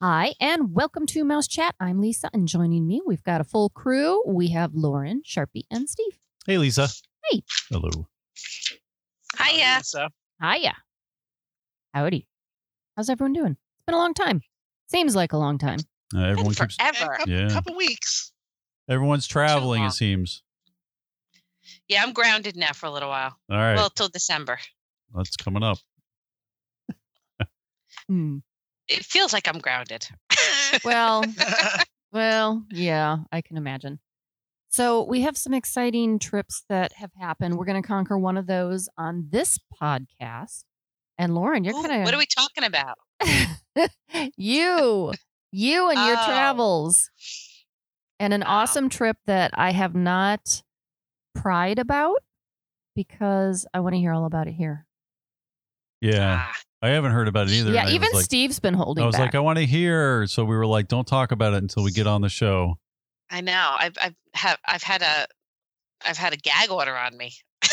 Hi, and welcome to Mouse Chat. I'm Lisa, and joining me, we've got a full crew. We have Lauren, Sharpie, and Steve. Hey, Lisa. Hey. Hello. Hiya. Lisa. Hiya. Howdy. How's everyone doing? It's been a long time. Seems like a long time. Uh, everyone keeps. forever. A couple, Yeah. couple weeks. Everyone's traveling. It seems. Yeah, I'm grounded now for a little while. All right, Well, till December. that's coming up. Hmm. It feels like I'm grounded. Well, well, yeah, I can imagine. So we have some exciting trips that have happened. We're going to conquer one of those on this podcast. And Lauren, you're kind of what are we talking about? you, you and your Oh. travels, and an Wow. awesome trip that I have not pried about because I want to hear all about it here. Yeah, Ah, I haven't heard about it either. yeah, even like, Steve's been holding I was back. like, I want to hear. So we were like, don't talk about it until we get on the show. I know. I've I've have I've had a I've had a gag order on me.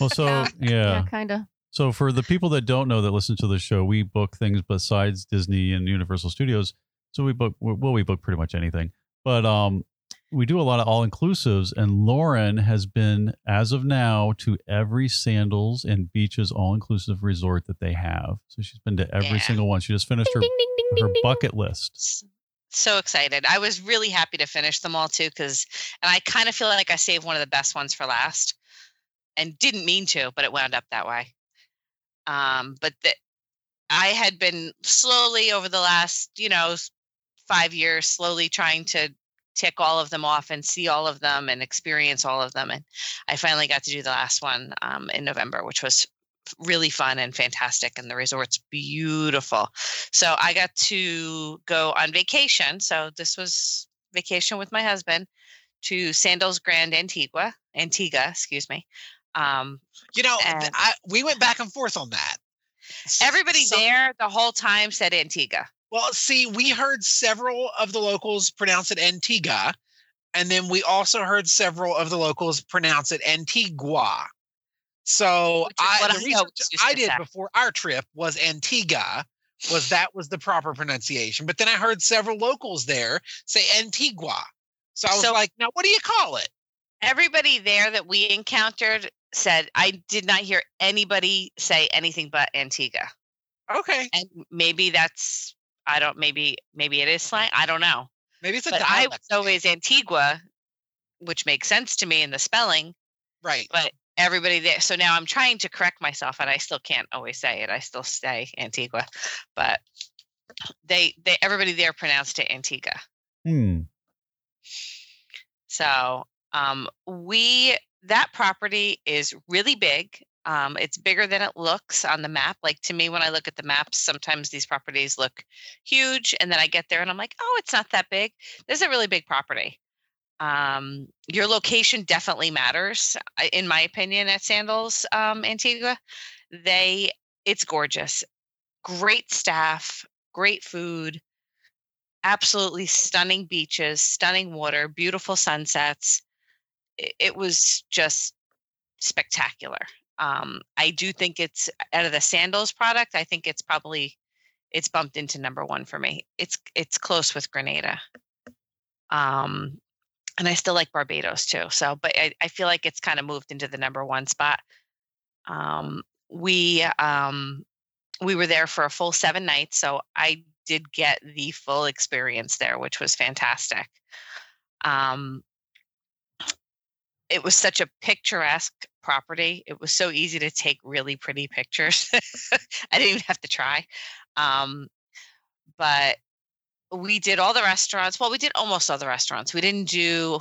Well, so Yeah. yeah. yeah, kind of. So for the people that don't know that listen to the show, we book things besides Disney and Universal Studios. So we book well, we book pretty much anything, but um, we do a lot of all inclusives. And Lauren has been, as of now, to every Sandals and Beaches all inclusive resort that they have. So she's been to every Yeah. single one. She just finished Ding, her ding, ding, ding, her ding, ding. bucket list. So excited. I was really happy to finish them all too cuz and I kind of feel like I saved one of the best ones for last and didn't mean to, but it wound up that way. Um but the, I had been slowly over the last, you know, 5 years slowly trying to tick all of them off and see all of them and experience all of them and I finally got to do the last one um, in November which was really fun and fantastic and the resort's beautiful. So I got to go on vacation. So this was vacation with my husband to Sandals Grande Antigua, Antigua, excuse me. Um, you know, I, we went back and forth on that. Everybody some- there the whole time said Antigua. Well, see, we heard several of the locals pronounce it Antigua, and then we also heard several of the locals pronounce it Antigua. So I, the I research I did before our trip was Antigua, was that was the proper pronunciation. But then I heard several locals there say Antigua. So I was So- like, now what do you call it? Everybody there that we encountered said I did not hear anybody say anything but Antigua. Okay, And maybe that's I don't maybe maybe it is slang. I don't know. maybe it's a But I was always Antigua, which makes sense to me in the spelling. right? but everybody there so now i'm trying to correct myself and i still can't always say it i still say antigua but they they everybody there pronounced it antigua Hmm. so um we that property is really big um it's bigger than it looks on the map like to me when i look at the maps sometimes these properties look huge and then i get there and i'm like oh it's not that big. This is a really big property. Um, your location definitely matters in my opinion at sandals um, antigua. They it's gorgeous. Great staff great food absolutely stunning beaches stunning water beautiful sunsets. It, it was just spectacular um, i do think it's out of the sandals product i think it's probably it's bumped into number one for me it's it's close with grenada um, and I still like Barbados too. So, but I, I feel like it's kind of moved into the number one spot. Um, we um, we were there for a full seven nights, so I did get the full experience there, which was fantastic. Um, it was such a picturesque property. It was so easy to take really pretty pictures. I didn't even have to try. Um, but we did all the restaurants. Well, we did almost all the restaurants. We didn't do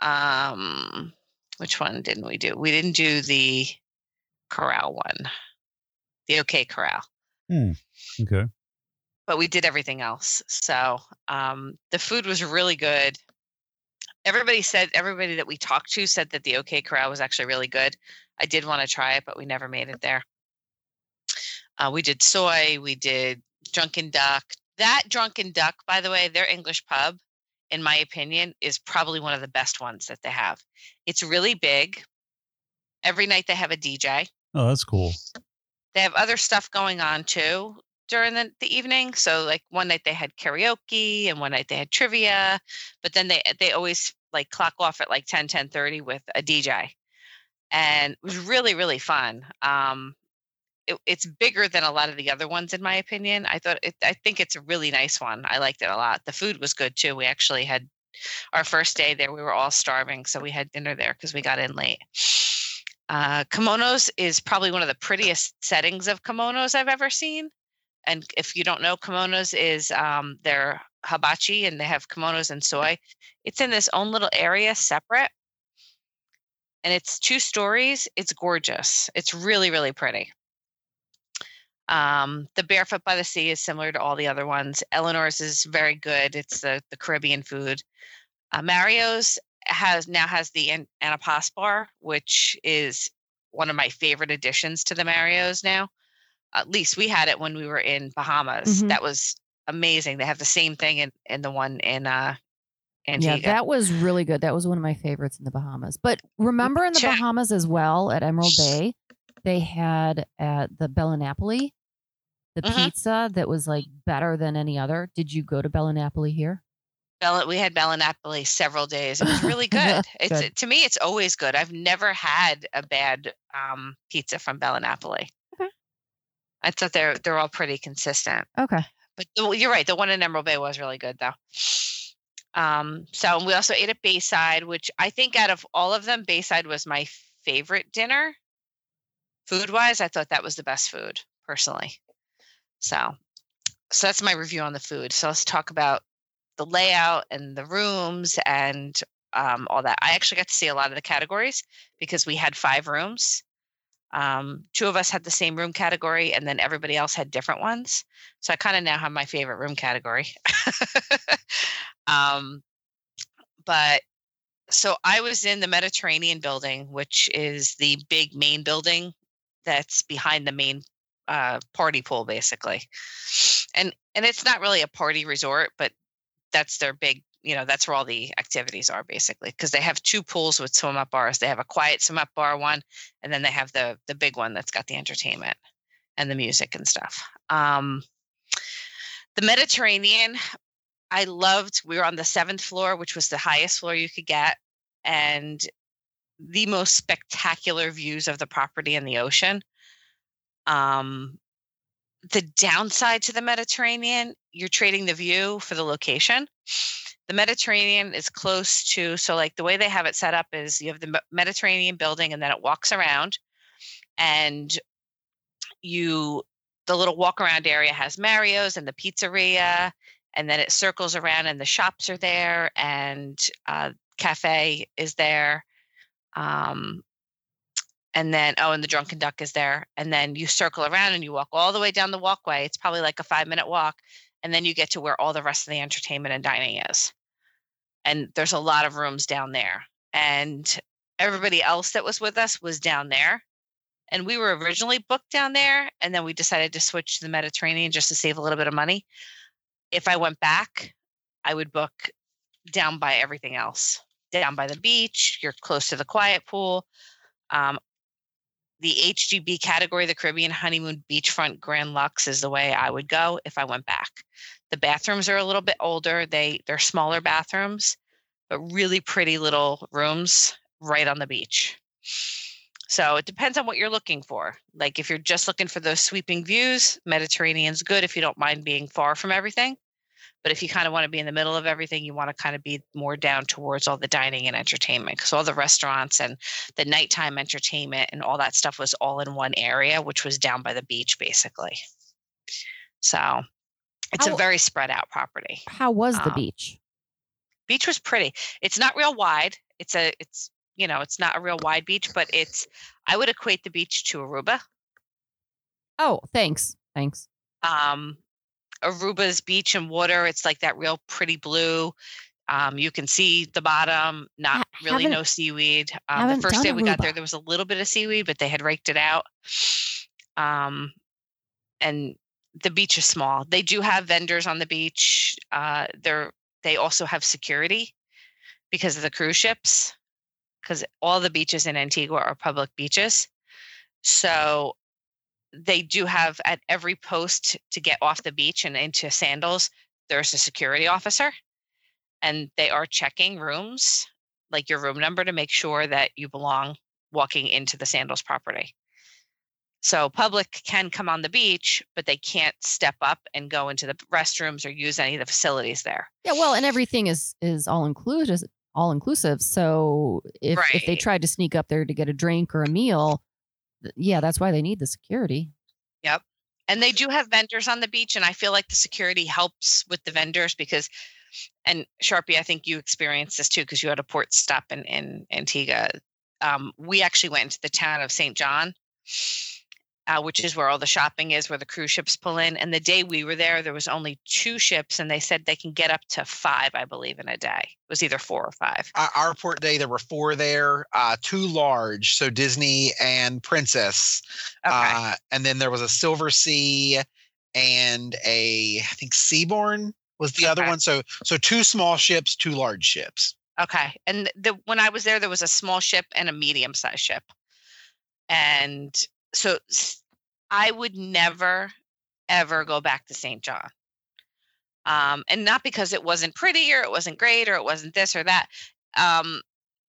um which one didn't we do? We didn't do the corral one. The OK Corral. Okay. But we did everything else. So, um the food was really good. Everybody said everybody that we talked to said that the OK Corral was actually really good. I did want to try it, but we never made it there. Uh, we did soy, we did drunken duck. That drunken duck, by the way, their English pub, in my opinion, is probably one of the best ones that they have. It's really big. Every night they have a DJ. Oh, that's cool. They have other stuff going on too during the, the evening. So like one night they had karaoke and one night they had trivia, but then they they always like clock off at like 10, 10 30 with a DJ. And it was really, really fun. Um, it, it's bigger than a lot of the other ones, in my opinion. I thought it, I think it's a really nice one. I liked it a lot. The food was good too. We actually had our first day there. We were all starving, so we had dinner there because we got in late. Uh, kimonos is probably one of the prettiest settings of kimonos I've ever seen. And if you don't know, kimonos is um, they're hibachi and they have kimonos and soy. It's in this own little area separate. And it's two stories. It's gorgeous. It's really, really pretty. Um, the Barefoot by the Sea is similar to all the other ones. Eleanor's is very good. It's the, the Caribbean food. Uh, Mario's has now has the An- Antipasto bar, which is one of my favorite additions to the Mario's now. At least we had it when we were in Bahamas. Mhm. That was amazing. They have the same thing in, in the one in uh Antigua. Yeah, that was really good. That was one of my favorites in the Bahamas. But remember in the Check. Bahamas as well at Emerald Bay, they had at the Bella Napoli the Mhm. pizza that was like better than any other. Did you go to Bella Napoli here? Bella, we had Bella Napoli several days. It was really good. It's Good. to me, it's always good. I've never had a bad um, pizza from Bella Napoli. Okay. I thought they're they're all pretty consistent. Okay. But the, you're right. The one in Emerald Bay was really good though. Um, so we also ate at Bayside, which I think out of all of them, Bayside was my favorite dinner. Food wise, I thought that was the best food personally. So, so that's my review on the food. So let's talk about the layout and the rooms and um, all that. I actually got to see a lot of the categories because we had five rooms. Um, two of us had the same room category, and then everybody else had different ones. So I kind of now have my favorite room category. um, but so I was in the Mediterranean building, which is the big main building that's behind the main uh, party pool, basically. And and it's not really a party resort, but that's their big you know that's where all the activities are basically because they have two pools with swim up bars. They have a quiet swim up bar one and then they have the the big one that's got the entertainment and the music and stuff. Um the mediterranean i loved we were on the seventh floor which was the highest floor you could get and the most spectacular views of the property and the ocean. Um the downside to the mediterranean you're trading the view for the location the Mediterranean is close to so like the way they have it set up is you have the Mediterranean building and then it walks around and you the little walk around area has Mario's and the pizzeria and then it circles around and the shops are there and uh, cafe is there um, and then oh and the drunken duck is there. And then you circle around and you walk all the way down the walkway. It's probably like a five minute walk and then you get to where all the rest of the entertainment and dining is. And there's a lot of rooms down there. And everybody else that was with us was down there. And we were originally booked down there and then we decided to switch to the mediterranean just to save a little bit of money. If i went back i would book down by everything else. Down by the beach you're close to the quiet pool. Um, the hgb category the caribbean honeymoon beachfront grand lux is the way i would go if i went back. The bathrooms are a little bit older. They they're smaller bathrooms but really pretty little rooms right on the beach. So it depends on what you're looking for. Like if you're just looking for those sweeping views mediterranean's good if you don't mind being far from everything but if you kind of want to be in the middle of everything you want to kind of be more down towards all the dining and entertainment because all the restaurants and the nighttime entertainment and all that stuff was all in one area which was down by the beach basically so it's How- a very spread out property How was the Um, beach? beach was pretty it's not real wide it's a it's you know it's not a real wide beach but it's i would equate the beach to aruba Oh, thanks. Thanks. um aruba's beach and water it's like that real pretty blue um, you can see the bottom not really no seaweed. Um, the first day we got there there was a little bit of seaweed but they had raked it out. Um, and the beach is small. They do have vendors on the beach uh, they're they also have security because of the cruise ships because all the beaches in antigua are public beaches. So they do have at every post to get off the beach and into sandals, there's a security officer and they are checking rooms, like your room number, to make sure that you belong walking into the sandals property. So public can come on the beach, but they can't step up and go into the restrooms or use any of the facilities there. Yeah, well, and everything is is all inclusive, all inclusive. So if if they tried to sneak up there to get a drink or a meal, yeah, that's why they need the security. Yep. And they do have vendors on the beach and i feel like the security helps with the vendors because and sharpie i think you experienced this too because you had a port stop in, in antigua um, we actually went into the town of st john uh, which is where all the shopping is where the cruise ships pull in and the day we were there there was only two ships and they said they can get up to five i believe in a day it was either four or five Our, our port day, there were four there, uh, two large, so Disney and Princess, okay uh, and then there was a Silversea and a I think Seabourn was the other one. So so two small ships, two large ships. Okay. And the when I was there, there was a small ship and a medium sized ship. And so I would never, ever go back to St. John. Um, and not because it wasn't pretty or it wasn't great or it wasn't this or that. Um,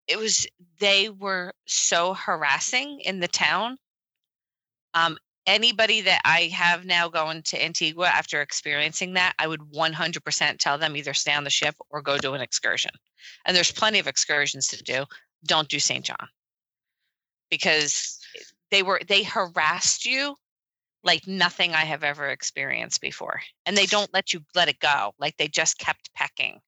it was they were so harassing in the town. Um, anybody that I have now going to Antigua after experiencing that, I would 100% tell them either stay on the ship or go do an excursion and there's plenty of excursions to do don't do st john because they were they harassed you like nothing i have ever experienced before and they don't let you let it go like they just kept pecking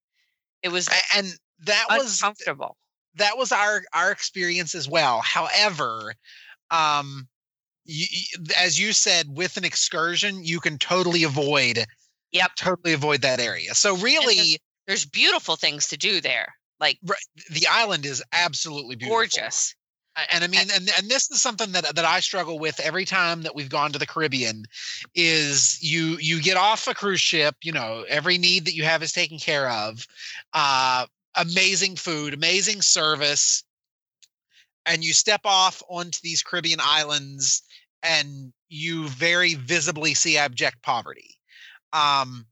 it was And that was uncomfortable that was our our experience as well. However, um, you, as you said, with an excursion, you can totally avoid. Yep. Totally avoid that area. So really, there's beautiful things to do there like the island is absolutely beautiful. gorgeous And I mean, and and this is something that that I struggle with every time that we've gone to the Caribbean, is you you get off a cruise ship, you know, every need that you have is taken care of, uh, amazing food, amazing service, and you step off onto these Caribbean islands, and you very visibly see abject poverty. Um,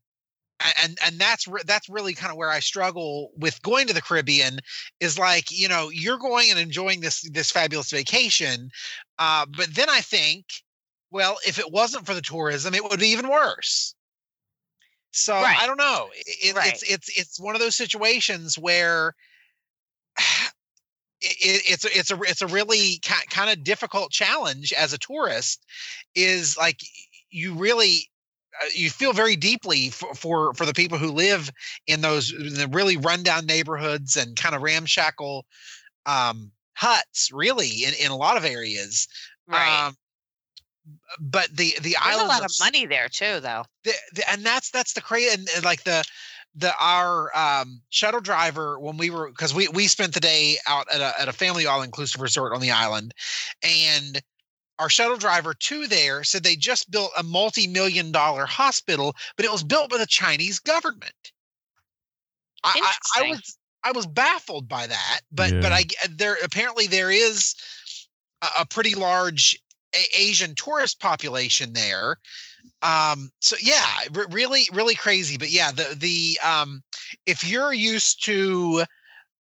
and and that's re- that's really kind of where I struggle with going to the Caribbean is like you know you're going and enjoying this this fabulous vacation, uh, but then I think, well, if it wasn't for the tourism, it would be even worse. So Right. I don't know. It, Right. It's it's it's one of those situations where. It, it's a, it's a it's a really ki- kind of difficult challenge as a tourist is like you really you feel very deeply for, for for the people who live in those in the really rundown neighborhoods and kind of ramshackle um, huts, really in, in a lot of areas. right Um, but the the there's a lot of s- money there too though the, the, and that's that's the crazy and, and like the the our um shuttle driver when we were because we we spent the day out at a, at a family all inclusive resort on the island and our shuttle driver to there said they just built a multi-million dollar hospital but it was built by the chinese government. I, I, I was i was baffled by that but but Yeah. i g- there apparently there is a, a pretty large a- asian tourist population there. Um so yeah re- really really crazy but yeah the the um if you're used to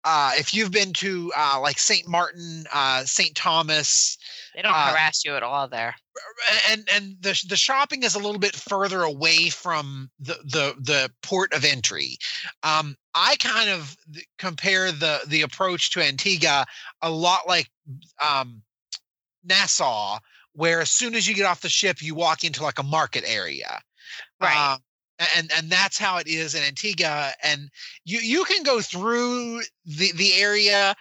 uh if you've been to uh like st martin uh st thomas they don't uh, harass you at all there and and the the shopping is a little bit further away from the the the port of entry. Um, I kind of compare the the approach to Antigua a lot like um, Nassau, where as soon as you get off the ship, you walk into like a market area. Right. Um, and and that's how it is in Antigua. And you you can go through the the area.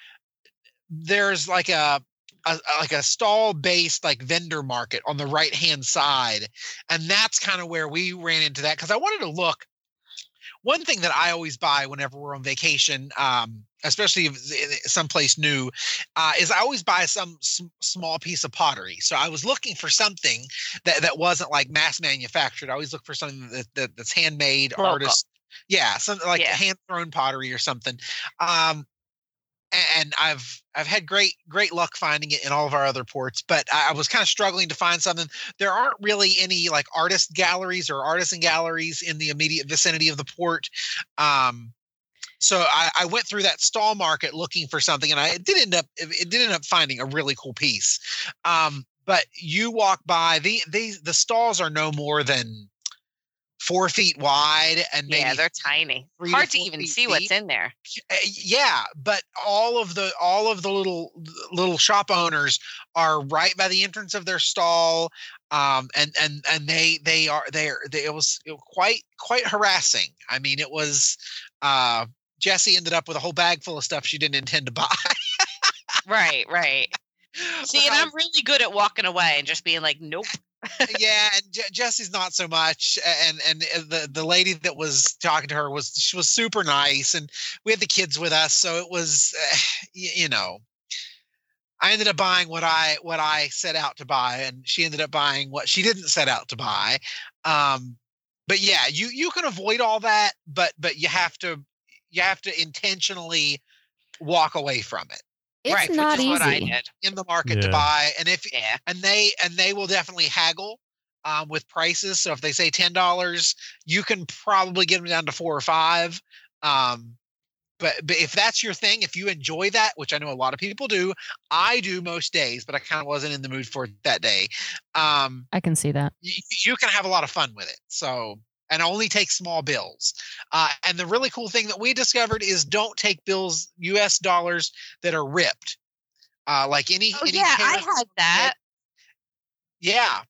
There's like a a, like a stall based like vendor market on the right hand side and that's kind of where we ran into that because i wanted to look one thing that i always buy whenever we're on vacation um, especially if someplace new uh, is i always buy some s- small piece of pottery so i was looking for something that, that wasn't like mass manufactured i always look for something that, that that's handmade Local. artist yeah something like Yeah. hand thrown pottery or something um, and I've I've had great great luck finding it in all of our other ports, but I was kind of struggling to find something. There aren't really any like artist galleries or artisan galleries in the immediate vicinity of the port. Um, so I, I, went through that stall market looking for something, and I did end up it did end up finding a really cool piece. Um, but you walk by the these the stalls are no more than four feet wide and yeah they're tiny. hard to, to even see what's in there. Uh, yeah but all of the all of the little little shop owners are right by the entrance of their stall um and and and they they are they are they, it was, it was quite quite harassing. I mean it was uh Jesse ended up with a whole bag full of stuff she didn't intend to buy. right, right. See, and I'm really good at walking away and just being like, nope. yeah, and Je- Jesse's not so much. And and uh, the the lady that was talking to her was she was super nice, and we had the kids with us, so it was, uh, you, you know, I ended up buying what I what I set out to buy, and she ended up buying what she didn't set out to buy. Um, but yeah, you you can avoid all that, but but you have to you have to intentionally walk away from it. It's right, not easy in the market yeah. to buy, and if yeah. and they and they will definitely haggle um, with prices. So if they say ten dollars, you can probably get them down to four or five. Um, but but if that's your thing, if you enjoy that, which I know a lot of people do, I do most days, but I kind of wasn't in the mood for it that day. Um, I can see that. You, you can have a lot of fun with it. So and only take small bills. Uh, and the really cool thing that we discovered is don't take bills, U.S. dollars that are ripped. Uh, like any, oh, any yeah, I had that. that. Yeah,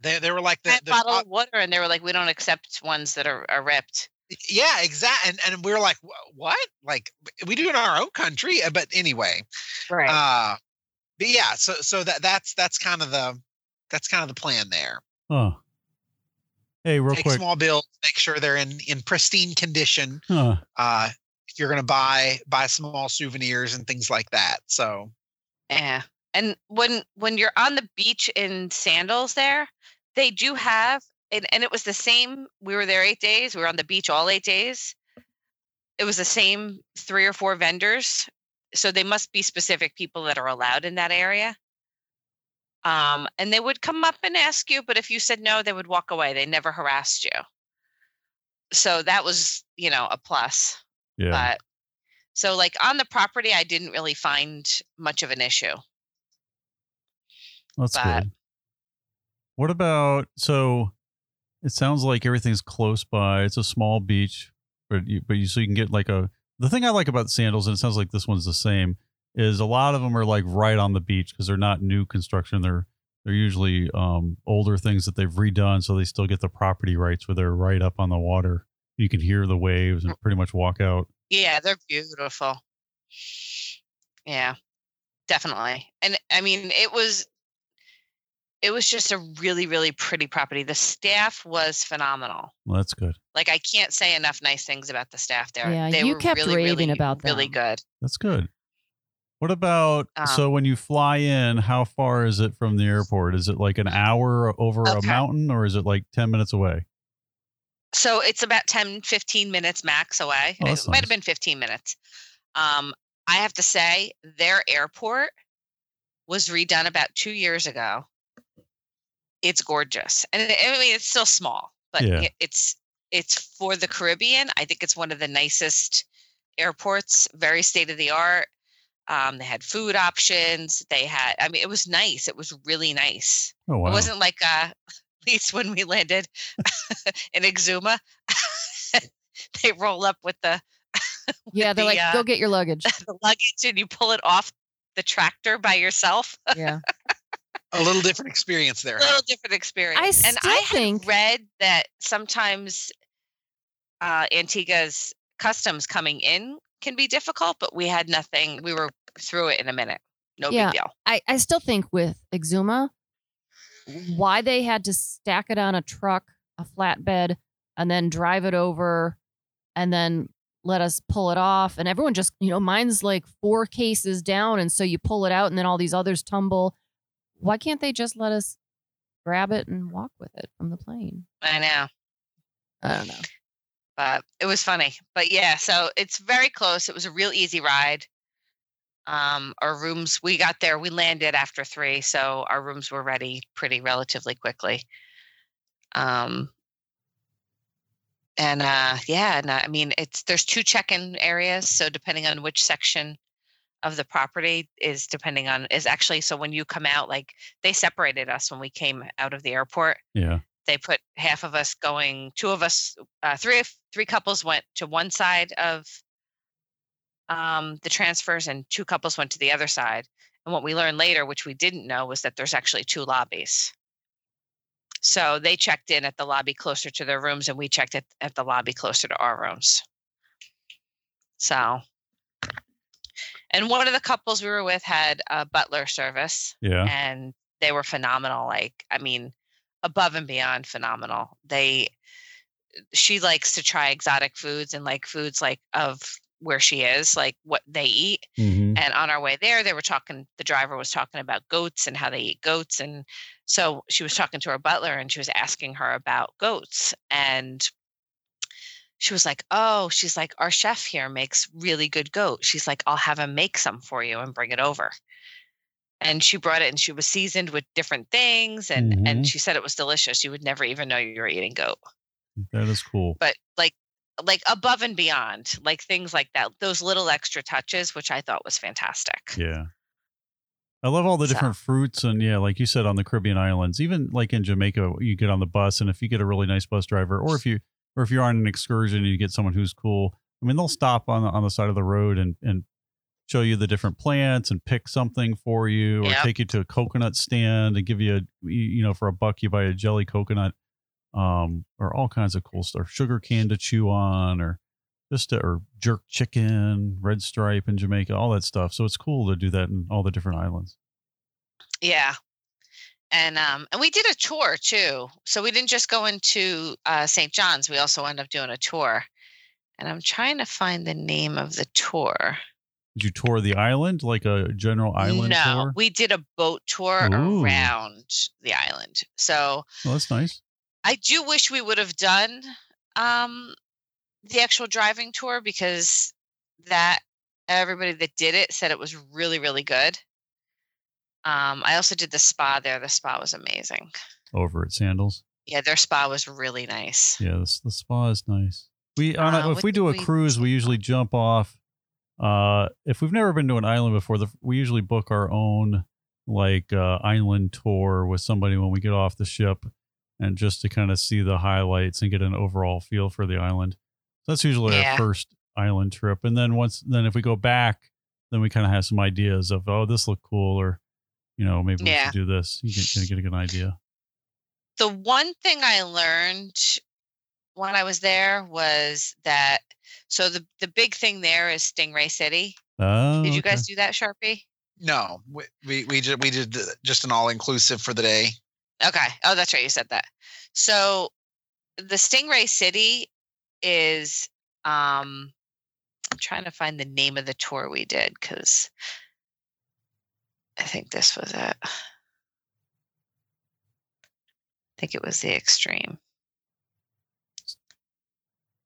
they they were like the, the bottle uh, of water, and they were like, we don't accept ones that are, are ripped. Yeah, exactly. And and we were like, what? Like we do in our own country, uh, but anyway. Right. Uh, but yeah, so so that that's that's kind of the that's kind of the plan there. Oh, Hey, real take quick. small bills, make sure they're in in pristine condition. Huh. Uh, if you're going to buy buy small souvenirs and things like that. So, yeah. And when when you're on the beach in sandals, there they do have, and, and it was the same. We were there eight days. We were on the beach all eight days. It was the same three or four vendors. So they must be specific people that are allowed in that area. Um, and they would come up and ask you, but if you said no, they would walk away. They never harassed you. So that was, you know, a plus. Yeah. But so like on the property, I didn't really find much of an issue. That's but, good. What about so it sounds like everything's close by. It's a small beach, but you, but you so you can get like a the thing I like about sandals, and it sounds like this one's the same, is a lot of them are like right on the beach because they're not new construction. They're they're usually um, older things that they've redone, so they still get the property rights where they're right up on the water. You can hear the waves and pretty much walk out. Yeah, they're beautiful. Yeah, definitely. And I mean, it was it was just a really really pretty property. The staff was phenomenal. Well, that's good. Like I can't say enough nice things about the staff there. Yeah, they you kept really, raving really, about them. Really good. That's good. What about um, so when you fly in, how far is it from the airport? Is it like an hour over okay. a mountain or is it like 10 minutes away? So it's about 10, 15 minutes max away. Oh, it nice. might have been 15 minutes. Um, I have to say, their airport was redone about two years ago. It's gorgeous, and I mean it's still small, but yeah. it, it's it's for the Caribbean. I think it's one of the nicest airports. Very state of the art. Um, they had food options. They had, I mean, it was nice. It was really nice. Oh, wow. It wasn't like, uh, at least when we landed in Exuma, they roll up with the, yeah, they're the, like, uh, go get your luggage. The luggage and you pull it off the tractor by yourself. Yeah. a little different experience there. A little different experience. I still and I think read that sometimes uh, Antigua's customs coming in can be difficult, but we had nothing. We were through it in a minute. No yeah, big deal. I, I still think with Exuma, why they had to stack it on a truck, a flatbed, and then drive it over and then let us pull it off. And everyone just, you know, mine's like four cases down. And so you pull it out and then all these others tumble. Why can't they just let us grab it and walk with it from the plane? I know. I don't know but it was funny. But yeah, so it's very close. It was a real easy ride. Um, our rooms, we got there, we landed after three, so our rooms were ready pretty relatively quickly. Um, and uh, yeah, and uh, I mean, it's there's two check-in areas, so depending on which section of the property is depending on is actually so when you come out, like they separated us when we came out of the airport. Yeah. They put half of us going, two of us, uh, three three couples went to one side of um, the transfers, and two couples went to the other side. And what we learned later, which we didn't know, was that there's actually two lobbies. So they checked in at the lobby closer to their rooms, and we checked at, at the lobby closer to our rooms. So, and one of the couples we were with had a butler service, Yeah. and they were phenomenal. Like, I mean, above and beyond phenomenal. They, she likes to try exotic foods and like foods like of where she is, like what they eat. hmm And on our way there, they were talking, the driver was talking about goats and how they eat goats. And so she was talking to her butler and she was asking her about goats. And she was like, Oh, she's like, our chef here makes really good goat. She's like, I'll have him make some for you and bring it over. And she brought it and she was seasoned with different things. And, Mhm. and she said it was delicious. You would never even know you were eating goat That is cool. but like like above and beyond like things like that those little extra touches which i thought was fantastic Yeah. I love all the So- different fruits and yeah, like you said on the Caribbean islands, even like in Jamaica, you get on the bus and if you get a really nice bus driver or if you or if you're on an excursion and you get someone who's cool, I mean they'll stop on the on the side of the road and and show you the different plants and pick something for you or Yep. take you to a coconut stand and give you a you you know for a buck you buy a jelly coconut um or all kinds of cool stuff. Sugar cane to chew on or just to, or jerk chicken red stripe in jamaica all that stuff. So it's cool to do that in all the different islands. Yeah. And um and we did a tour too. So we didn't just go into uh st john's we also ended up doing a tour. And i'm trying to find the name of the tour. Did you tour the island? Like a general island no tour? we did a boat tour Ooh. around the island. So oh, that's nice I do wish we would have done um, the actual driving tour because that everybody that did it said it was really really good. Um, I also did the spa there. The spa was amazing. over at sandals Yeah, their spa was really nice. yeah the, the spa is nice we on Uh, if we do a we cruise we usually jump off uh if we've never been to an island before the we usually book our own like uh island tour with somebody when we get off the ship and just to kind of see the highlights and get an overall feel for the island so that's usually Yeah. our first island trip and then once then if we go back then we kind of have some ideas of oh this looked cool or you know maybe we should do this you get, get a good idea The one thing I learned when I was there was that so the the big thing there is Stingray City. oh Did you okay. guys do that, Sharpie? No, we we, we did we did uh, just an all inclusive for the day. Okay. Oh, that's right. You said that. So the Stingray City is um I'm trying to find the name of the tour we did because I think this was it. I think it was the extreme.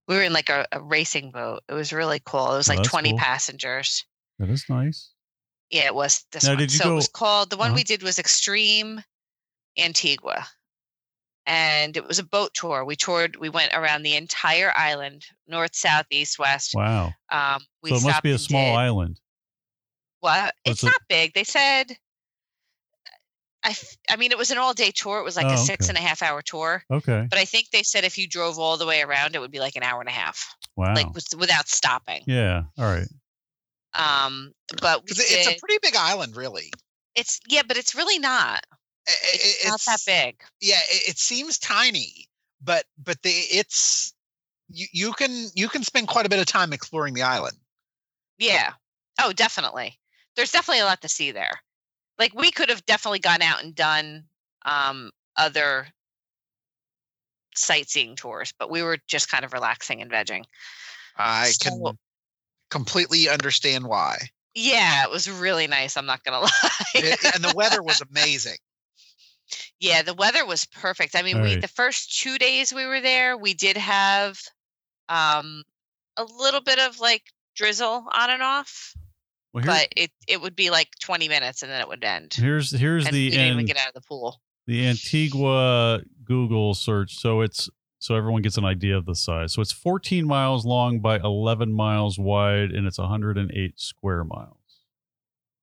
We were in like a, a racing boat. It was really cool. It was Oh, like that's 20 cool. passengers. that is nice Yeah, it was this Now, one. did you so it was called the one Uh-huh. we did was Extreme Antigua. And it was a boat tour. We toured, we went around the entire island, north, south, east, west. wow Um, we so it must be a small did- island Well, What's it's it- not big. They said, I, I mean, it was an all day tour. It was like Oh, a six okay. and a half hour tour. okay But I think they said if you drove all the way around, it would be like an hour and a half, wow like with, without stopping. yeah all right Um, but we 'Cause it- it's a pretty big island, really. it's yeah, but it's really not. I- I- It's, not that big. Yeah, it, it seems tiny, but but the it's you, you can you can spend quite a bit of time exploring the island. Yeah. Oh, definitely. There's definitely a lot to see there. Like we could have definitely gone out and done um other sightseeing tours, but we were just kind of relaxing and vegging. I So- can completely understand why. Yeah, it was really nice, I'm not going to lie. It- and the weather was amazing. Yeah, the weather was perfect. I mean, we Right. the first 2 days we were there, we did have um a little bit of like drizzle on and off. Well, but it it would be like 20 minutes and then it would end. here's here's and the didn't even get out of the pool. the Antigua Google search. So it's so everyone gets an idea of the size. So it's 14 miles long by 11 miles wide, and it's 108 square miles.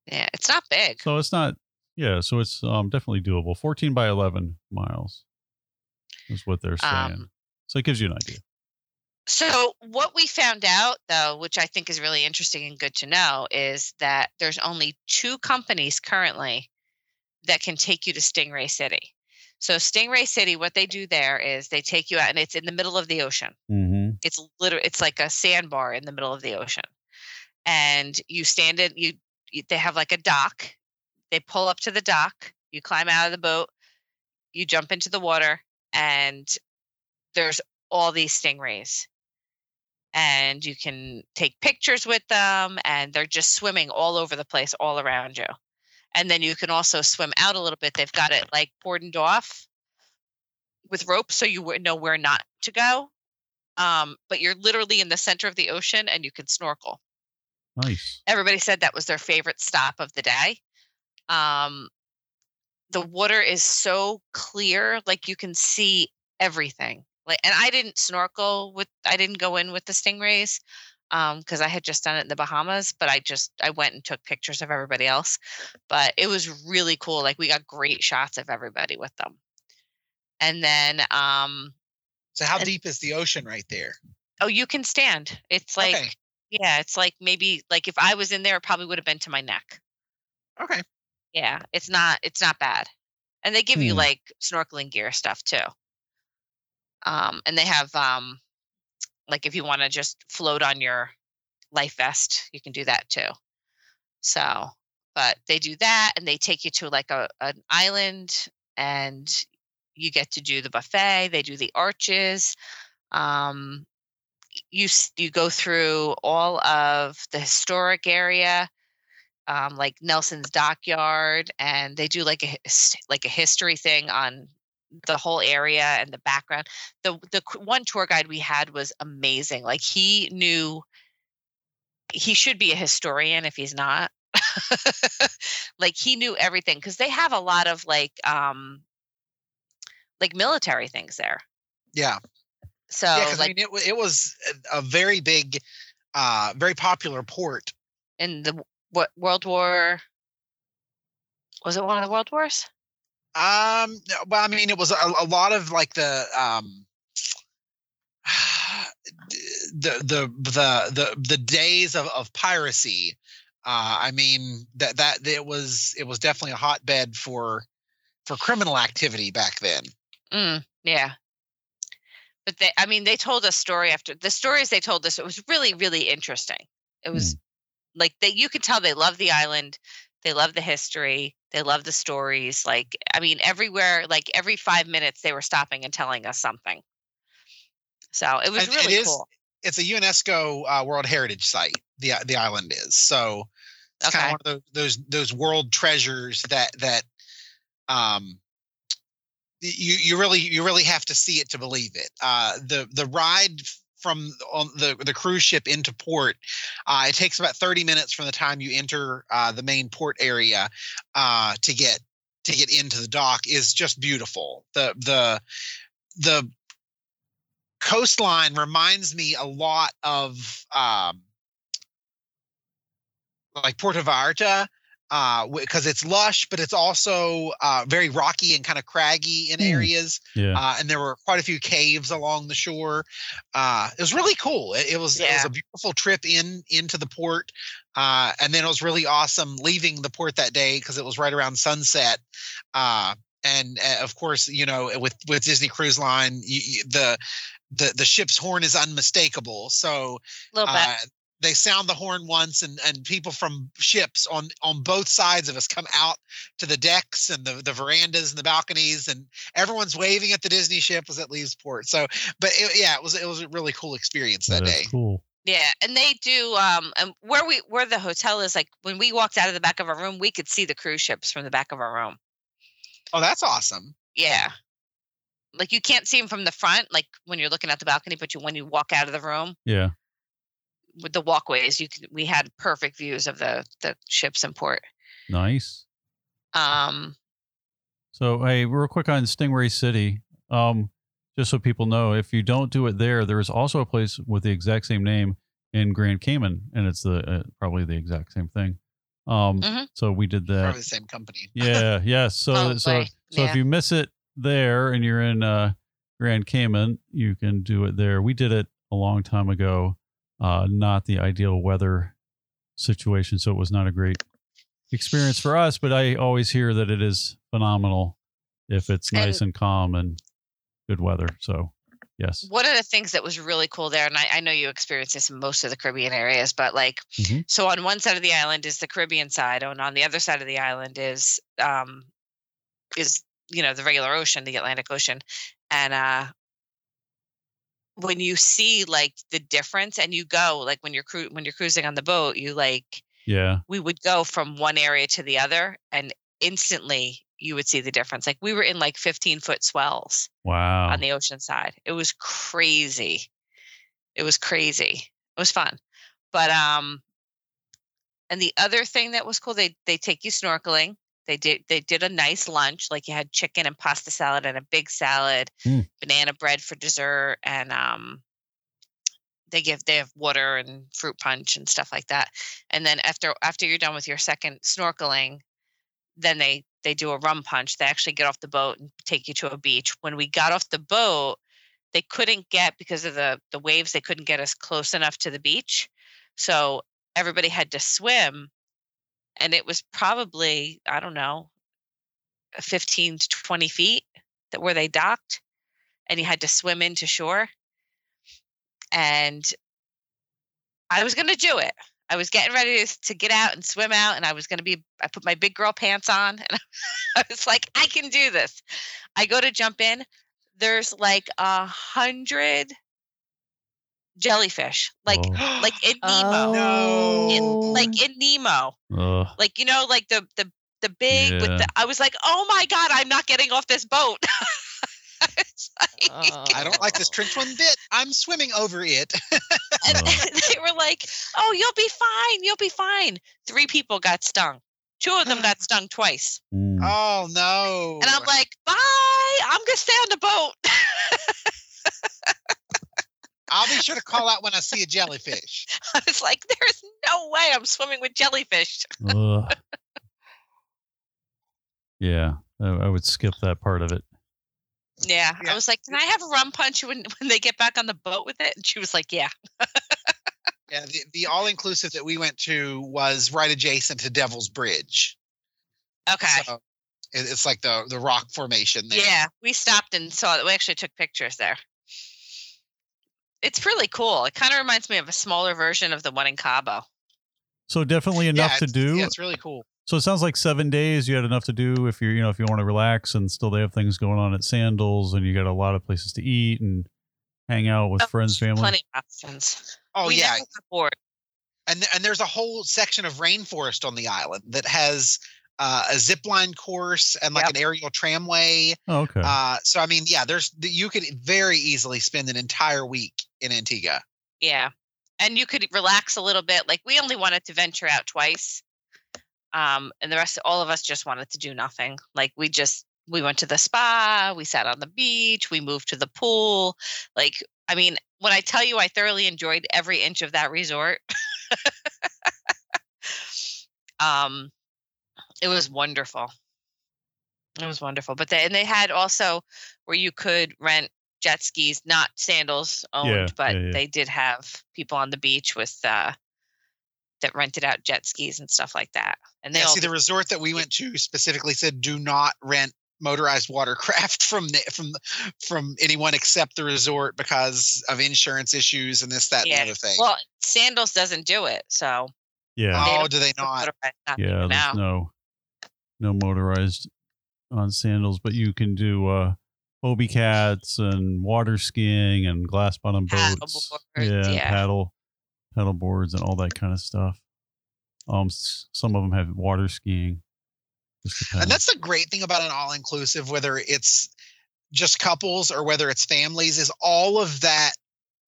Yeah, it's not big. So it's not, yeah. So it's um, definitely doable. 14 by 11 miles is what they're saying. Um, so it gives you an idea. So what we found out though, which I think is really interesting and good to know, is that there's only two companies currently that can take you to Stingray City. So Stingray City, what they do there is they take you out and it's in the middle of the ocean. Mm-hmm. It's literally it's like a sandbar in the middle of the ocean. And you stand in you, you they have like a dock. They pull up to the dock, you climb out of the boat, you jump into the water and there's all these stingrays. And you can take pictures with them and they're just swimming all over the place all around you. And then you can also swim out a little bit. They've got it like cordoned off with ropes so you know where not to go um, but you're literally in the center of the ocean and you can snorkel. Nice. Everybody said that was their favorite stop of the day. Um, the water is so clear, like you can see everything. Like, and I didn't snorkel with, I didn't go in with the stingrays because I had just done it in the Bahamas, but I just I went and took pictures of everybody else. But it was really cool. Like we got great shots of everybody with them. And then um So how And- deep is the ocean right there? Oh, you can stand. It's like, Okay. yeah, it's like maybe like if I was in there, it probably would have been to my neck. Okay. Yeah, it's not, it's not bad. And they give you Hmm. like snorkeling gear stuff too. Um, and they have um, like if you want to just float on your life vest, you can do that too. So, but they do that, and they take you to like a an island, and you get to do the buffet. They do the arches. Um, you you go through all of the historic area um, like Nelson's Dockyard, and they do like a like a history thing on the whole area and the background. The the one tour guide we had was amazing. Like he knew he should be a historian if he's not. like he knew everything because they have a lot of like um like military things there. Yeah. So yeah, like I mean, it, it was a- very big, uh, very popular port. in the what World War was it one of the World Wars? Um, well, I mean, it was a, a lot of like the um, the the the the the days of, of piracy. Uh, I mean that that it was it was definitely a hotbed for for criminal activity back then. Mm, yeah. But they, I mean, they told us story after the stories they told us. It was really, really interesting. It was like that you could tell they love the island. They love the history. They love the stories. Like, I mean, everywhere, like every five minutes, they were stopping and telling us something. So it was And really is- cool. It's a UNESCO uh, World Heritage Site. The the island is so. It's kind of one of those, those those world treasures that that um you you really you really have to see it to believe it. Uh, the the ride from on the the cruise ship into port, uh, it takes about thirty minutes from the time you enter uh, the main port area uh, to get to get into the dock is just beautiful. The the the coastline reminds me a lot of um, like Puerto Vallarta uh because it's lush but it's also uh very rocky and kind of craggy in Hmm. areas Yeah. uh and there were quite a few caves along the shore. Uh it was really cool. It, it was it was a beautiful trip in into the port uh and then it was really awesome leaving the port that day because it was right around sunset uh and uh, of course you know with with disney cruise line you, you, the the the ship's horn is unmistakable. So A little bit. they sound the horn once and and people from ships on on both sides of us come out to the decks and the the verandas and the balconies and everyone's waving at the disney ship as it leaves port so but it, yeah it was it was a really cool experience that That is day cool. Yeah, and they do. Um, and where we where the hotel is, like when we walked out of the back of our room, we could see the cruise ships from the back of our room. oh that's awesome Yeah, like you can't see them from the front, like when you're looking at the balcony, but you when you walk out of the room, Yeah. With the walkways. You could we had perfect views of the the ships in port. Nice. Um, So, hey, real quick on Stingray City, um, just so people know, if you don't do it there, there is also a place with the exact same name in Grand Cayman, and it's the uh, probably the exact same thing. Um, Mhm. so we did that. Probably the same company. Yeah, yes. So, Oh, so, boy. so if you miss it there and you're in uh, Grand Cayman, you can do it there. We did it a long time ago. Uh, not the ideal weather situation, so it was not a great experience for us. But I always hear that it is phenomenal if it's nice and calm and good weather. So, yes. one of the things that was really cool there, and I, I know you experience this in most of the Caribbean areas, but like, Mhm. so on one side of the island is the Caribbean side, and on the other side of the island is um is you know the regular ocean, the Atlantic Ocean, and uh when you see like the difference, and you go like when you're cru- when you're cruising on the boat, you like Yeah. we would go from one area to the other, and instantly you would see the difference. Like we were in like 15 foot swells Wow. on the ocean side. It was crazy. It was crazy. It was fun. But um and the other thing that was cool, they they take you snorkeling. They did they did a nice lunch, like you had chicken and pasta salad and a big salad, Mm. banana bread for dessert, and um they give they have water and fruit punch and stuff like that. And then after after you're done with your second snorkeling, then they they do a rum punch. They actually get off the boat and take you to a beach. When we got off the boat, they couldn't get because of the the waves. They couldn't get us close enough to the beach, so everybody had to swim. And it was probably I don't know, uh, fifteen to twenty feet that where they docked, and you had to swim into shore. And I was going to do it. I was getting ready to, to get out and swim out, and I was going to be. I put my big girl pants on, and I was like, I can do this. I go to jump in. There's like a hundred jellyfish, like Oh. like in Nemo, Oh. in, like in Nemo, Ugh. like you know, like the the the big with the. I was like, oh my god, I'm not getting off this boat. It's like- I don't like this trench one bit. I'm swimming over it. and Oh. they were like, "Oh, you'll be fine. You'll be fine." Three people got stung. Two of them got stung twice. Mm. oh no! And I'm like, "Bye. I'm gonna stay on the boat." I'll be sure to call out when I see a jellyfish. I was like, "There's no way I'm swimming with jellyfish." Yeah, I, I would skip that part of it. Yeah. Yeah. I was like, "Can I have a rum punch when when they get back on the boat with it?" And she was like, "Yeah." Yeah, the, the all inclusive that we went to was right adjacent to Devil's Bridge. Okay. So it, it's like the the rock formation there. Yeah, we stopped and saw it. We actually took pictures there. It's really cool. It kind of reminds me of a smaller version of the one in Cabo. So definitely Yeah, enough to do. Yeah, it's really cool. So it sounds like seven days. You had enough to do if you're, you know, if you want to relax and still they have things going on at Sandals and you got a lot of places to eat and hang out with Oh, friends, family. Plenty of options. Oh we yeah, bored. and and there's a whole section of rainforest on the island that has uh, a zip line course and like Yep. an aerial tramway. Oh, okay. Uh, so I mean, yeah, there's you could very easily spend an entire week in Antigua. Yeah. And you could relax a little bit. Like we only wanted to venture out twice. Um, and the rest all of us just wanted to do nothing. Like we just we went to the spa, we sat on the beach, we moved to the pool. Like I mean, when I tell you I thoroughly enjoyed every inch of that resort. um it was wonderful. It was wonderful. But they and they had also where you could rent jet skis, not sandals owned, Yeah, but yeah, yeah. they did have people on the beach with uh that rented out jet skis and stuff like that. And they Yeah, all see, the resort that we went to specifically said do not rent motorized watercraft from the, from from anyone except the resort because of insurance issues and this that and Yeah. the other thing. well, sandals doesn't do it, so yeah. oh, don't they not? not yeah. even There's now. no, no motorized on Sandals, but you can do, uh, Hobie cats and water skiing and glass bottom boats. Boards, yeah, yeah. paddle, paddle boards and all that kind of stuff. Um, some of them have water skiing. And that's the great thing about an all inclusive, whether it's just couples or whether it's families, is all of that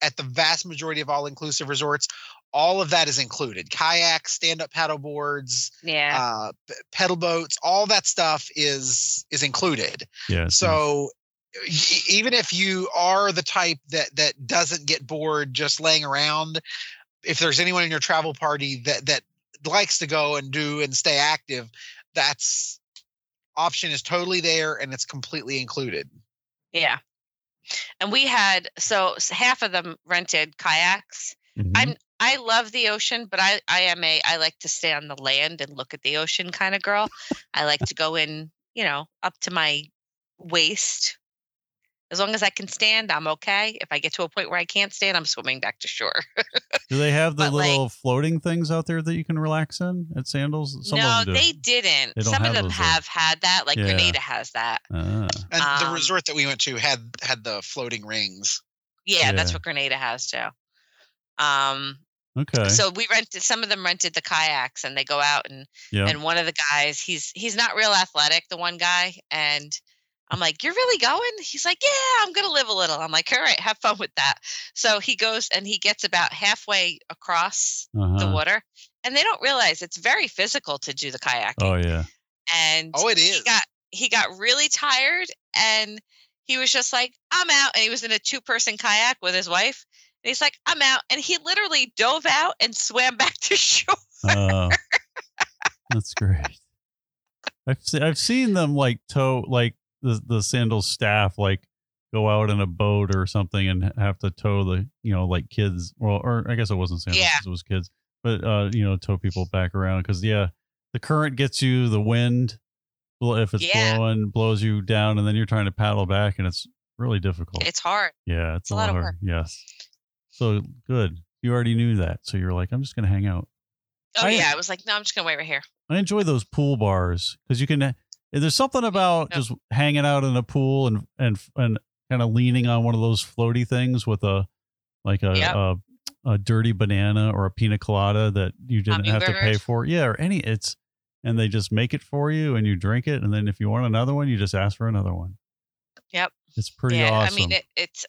at the vast majority of all inclusive resorts, all of that is included. Kayaks, stand up paddle boards, Yeah. uh, pedal boats, all that stuff is is included. Yeah. it's nice. So even if you are the type that that doesn't get bored just laying around, if there's anyone in your travel party that that likes to go and do and stay active, that's option is totally there and it's completely included. yeah. And we had so half of them rented kayaks. Mhm. I'm I love the ocean, but I I am a I like to stay on the land and look at the ocean kind of girl. I like to go in, you know, up to my waist. As long as I can stand, I'm okay. If I get to a point where I can't stand, I'm swimming back to shore. Do they have the but, like- little floating things out there that you can relax in at Sandals? Some no, of them they didn't. They Some of them those there. have had that. Like Yeah. Grenada has that. Ah, And the Um, resort that we went to had had the floating rings. Yeah, that's what Grenada has too. Um, okay. so we rented some of them rented the kayaks and they go out and yeah. and one of the guys he's he's not real athletic the one guy and i'm like you're really going he's like yeah i'm gonna live a little i'm like all right have fun with that so he goes and he gets about halfway across the uh-huh. water and they don't realize it's very physical to do the kayaking Oh yeah. and Oh, it is. he got he got really tired and he was just like i'm out and he was in a two person kayak with his wife and he's like i'm out and he literally dove out and swam back to shore Oh, that's great. I've se- I've seen them like tow like the the sandals staff like go out in a boat or something and have to tow the you know like kids well or I guess it wasn't sandals Yeah. it was kids but uh you know tow people back around because yeah the current gets you the wind if it's Yeah. blowing blows you down and then you're trying to paddle back and it's really difficult it's hard yeah it's, a lot of hard. work. yes so good you already knew that so you're like I'm just gonna hang out oh I- yeah i was like no i'm just gonna wait right here I enjoy those pool bars because you can. There's something about just hanging out in a pool and and and kind of leaning on one of those floaty things with a like a Yep. a, a dirty banana or a pina colada that you didn't have to pay for. Yeah, or any. It's and they just make it for you and you drink it and then if you want another one, you just ask for another one. Yep. It's pretty yeah awesome. i mean it, it's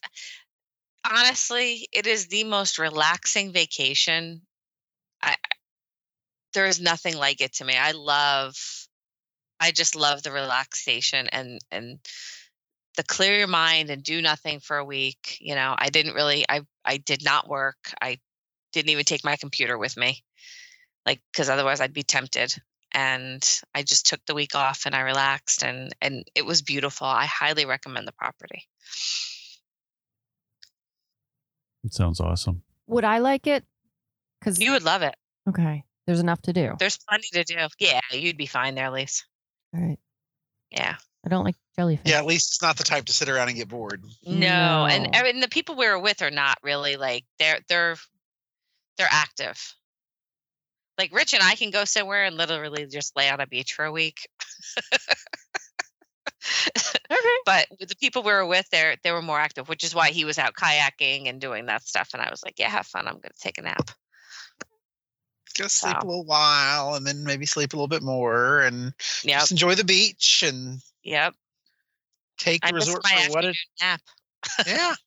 honestly it is the most relaxing vacation i I- there is nothing like it to me i love i just love the relaxation and and the clear your mind and do nothing for a week you know i didn't really i i did not work i didn't even take my computer with me like because otherwise i'd be tempted and i just took the week off and i relaxed and and it was beautiful i highly recommend the property it sounds awesome. Would I like it? Because You would love it. okay, there's enough to do. There's plenty to do. Yeah, you'd be fine there, Lise. All right. Yeah. I don't like jellyfish. Yeah, at least it's not the type to sit around and get bored. No, and No. I mean, the people we were with are not really like they're they're they're active. Like Rich and I can go somewhere and literally just lay on a beach for a week. But with the people we were with, they they were more active, which is why he was out kayaking and doing that stuff. And I was like, "Yeah, have fun. I'm going to take a nap." Go sleep Wow. a little while and then maybe sleep a little bit more and Yep, just enjoy the beach and yep. take the I resort for what it nap. yeah.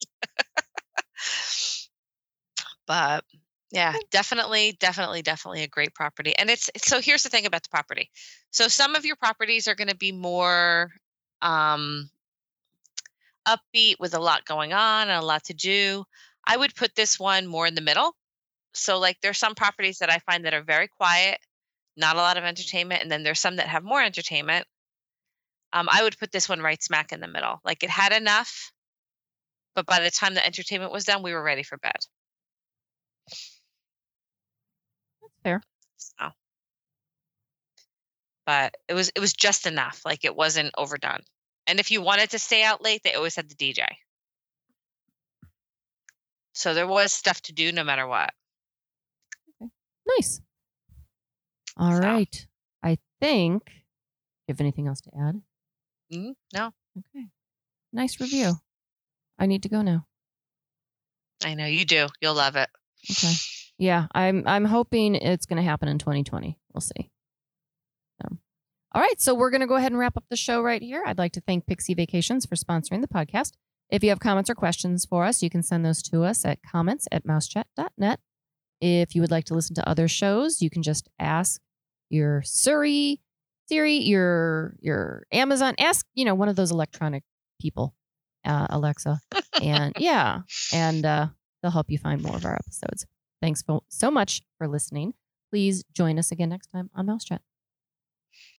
but yeah definitely definitely definitely a great property and it's so here's the thing about the property so some of your properties are going to be more um upbeat with a lot going on and a lot to do i would put this one more in the middle so like there's some properties that i find that are very quiet not a lot of entertainment and then there's some that have more entertainment um, i would put this one right smack in the middle like it had enough but by the time the entertainment was done we were ready for bed That's fair. So, but it was it was just enough. Like it wasn't overdone. And if you wanted to stay out late, they always had the DJ. So there was stuff to do no matter what. Nice. All right. So- I think. Do you have anything else to add? Mm, no, Okay. Nice review. I need to go now. I know you do. You'll love it. Okay. Yeah, I'm I'm hoping it's going to happen in 2020. We'll see. So, all right, so we're going to go ahead and wrap up the show right here. I'd like to thank Pixie Vacations for sponsoring the podcast. If you have comments or questions for us, you can send those to us at comments at mousechat.net. If you would like to listen to other shows, you can just ask your Siri, Siri, your your Amazon, ask, you know, one of those electronic people, uh, Alexa. And yeah, and uh, they'll help you find more of our episodes. Thanks so much for listening. Please join us again next time on Mouse Chat.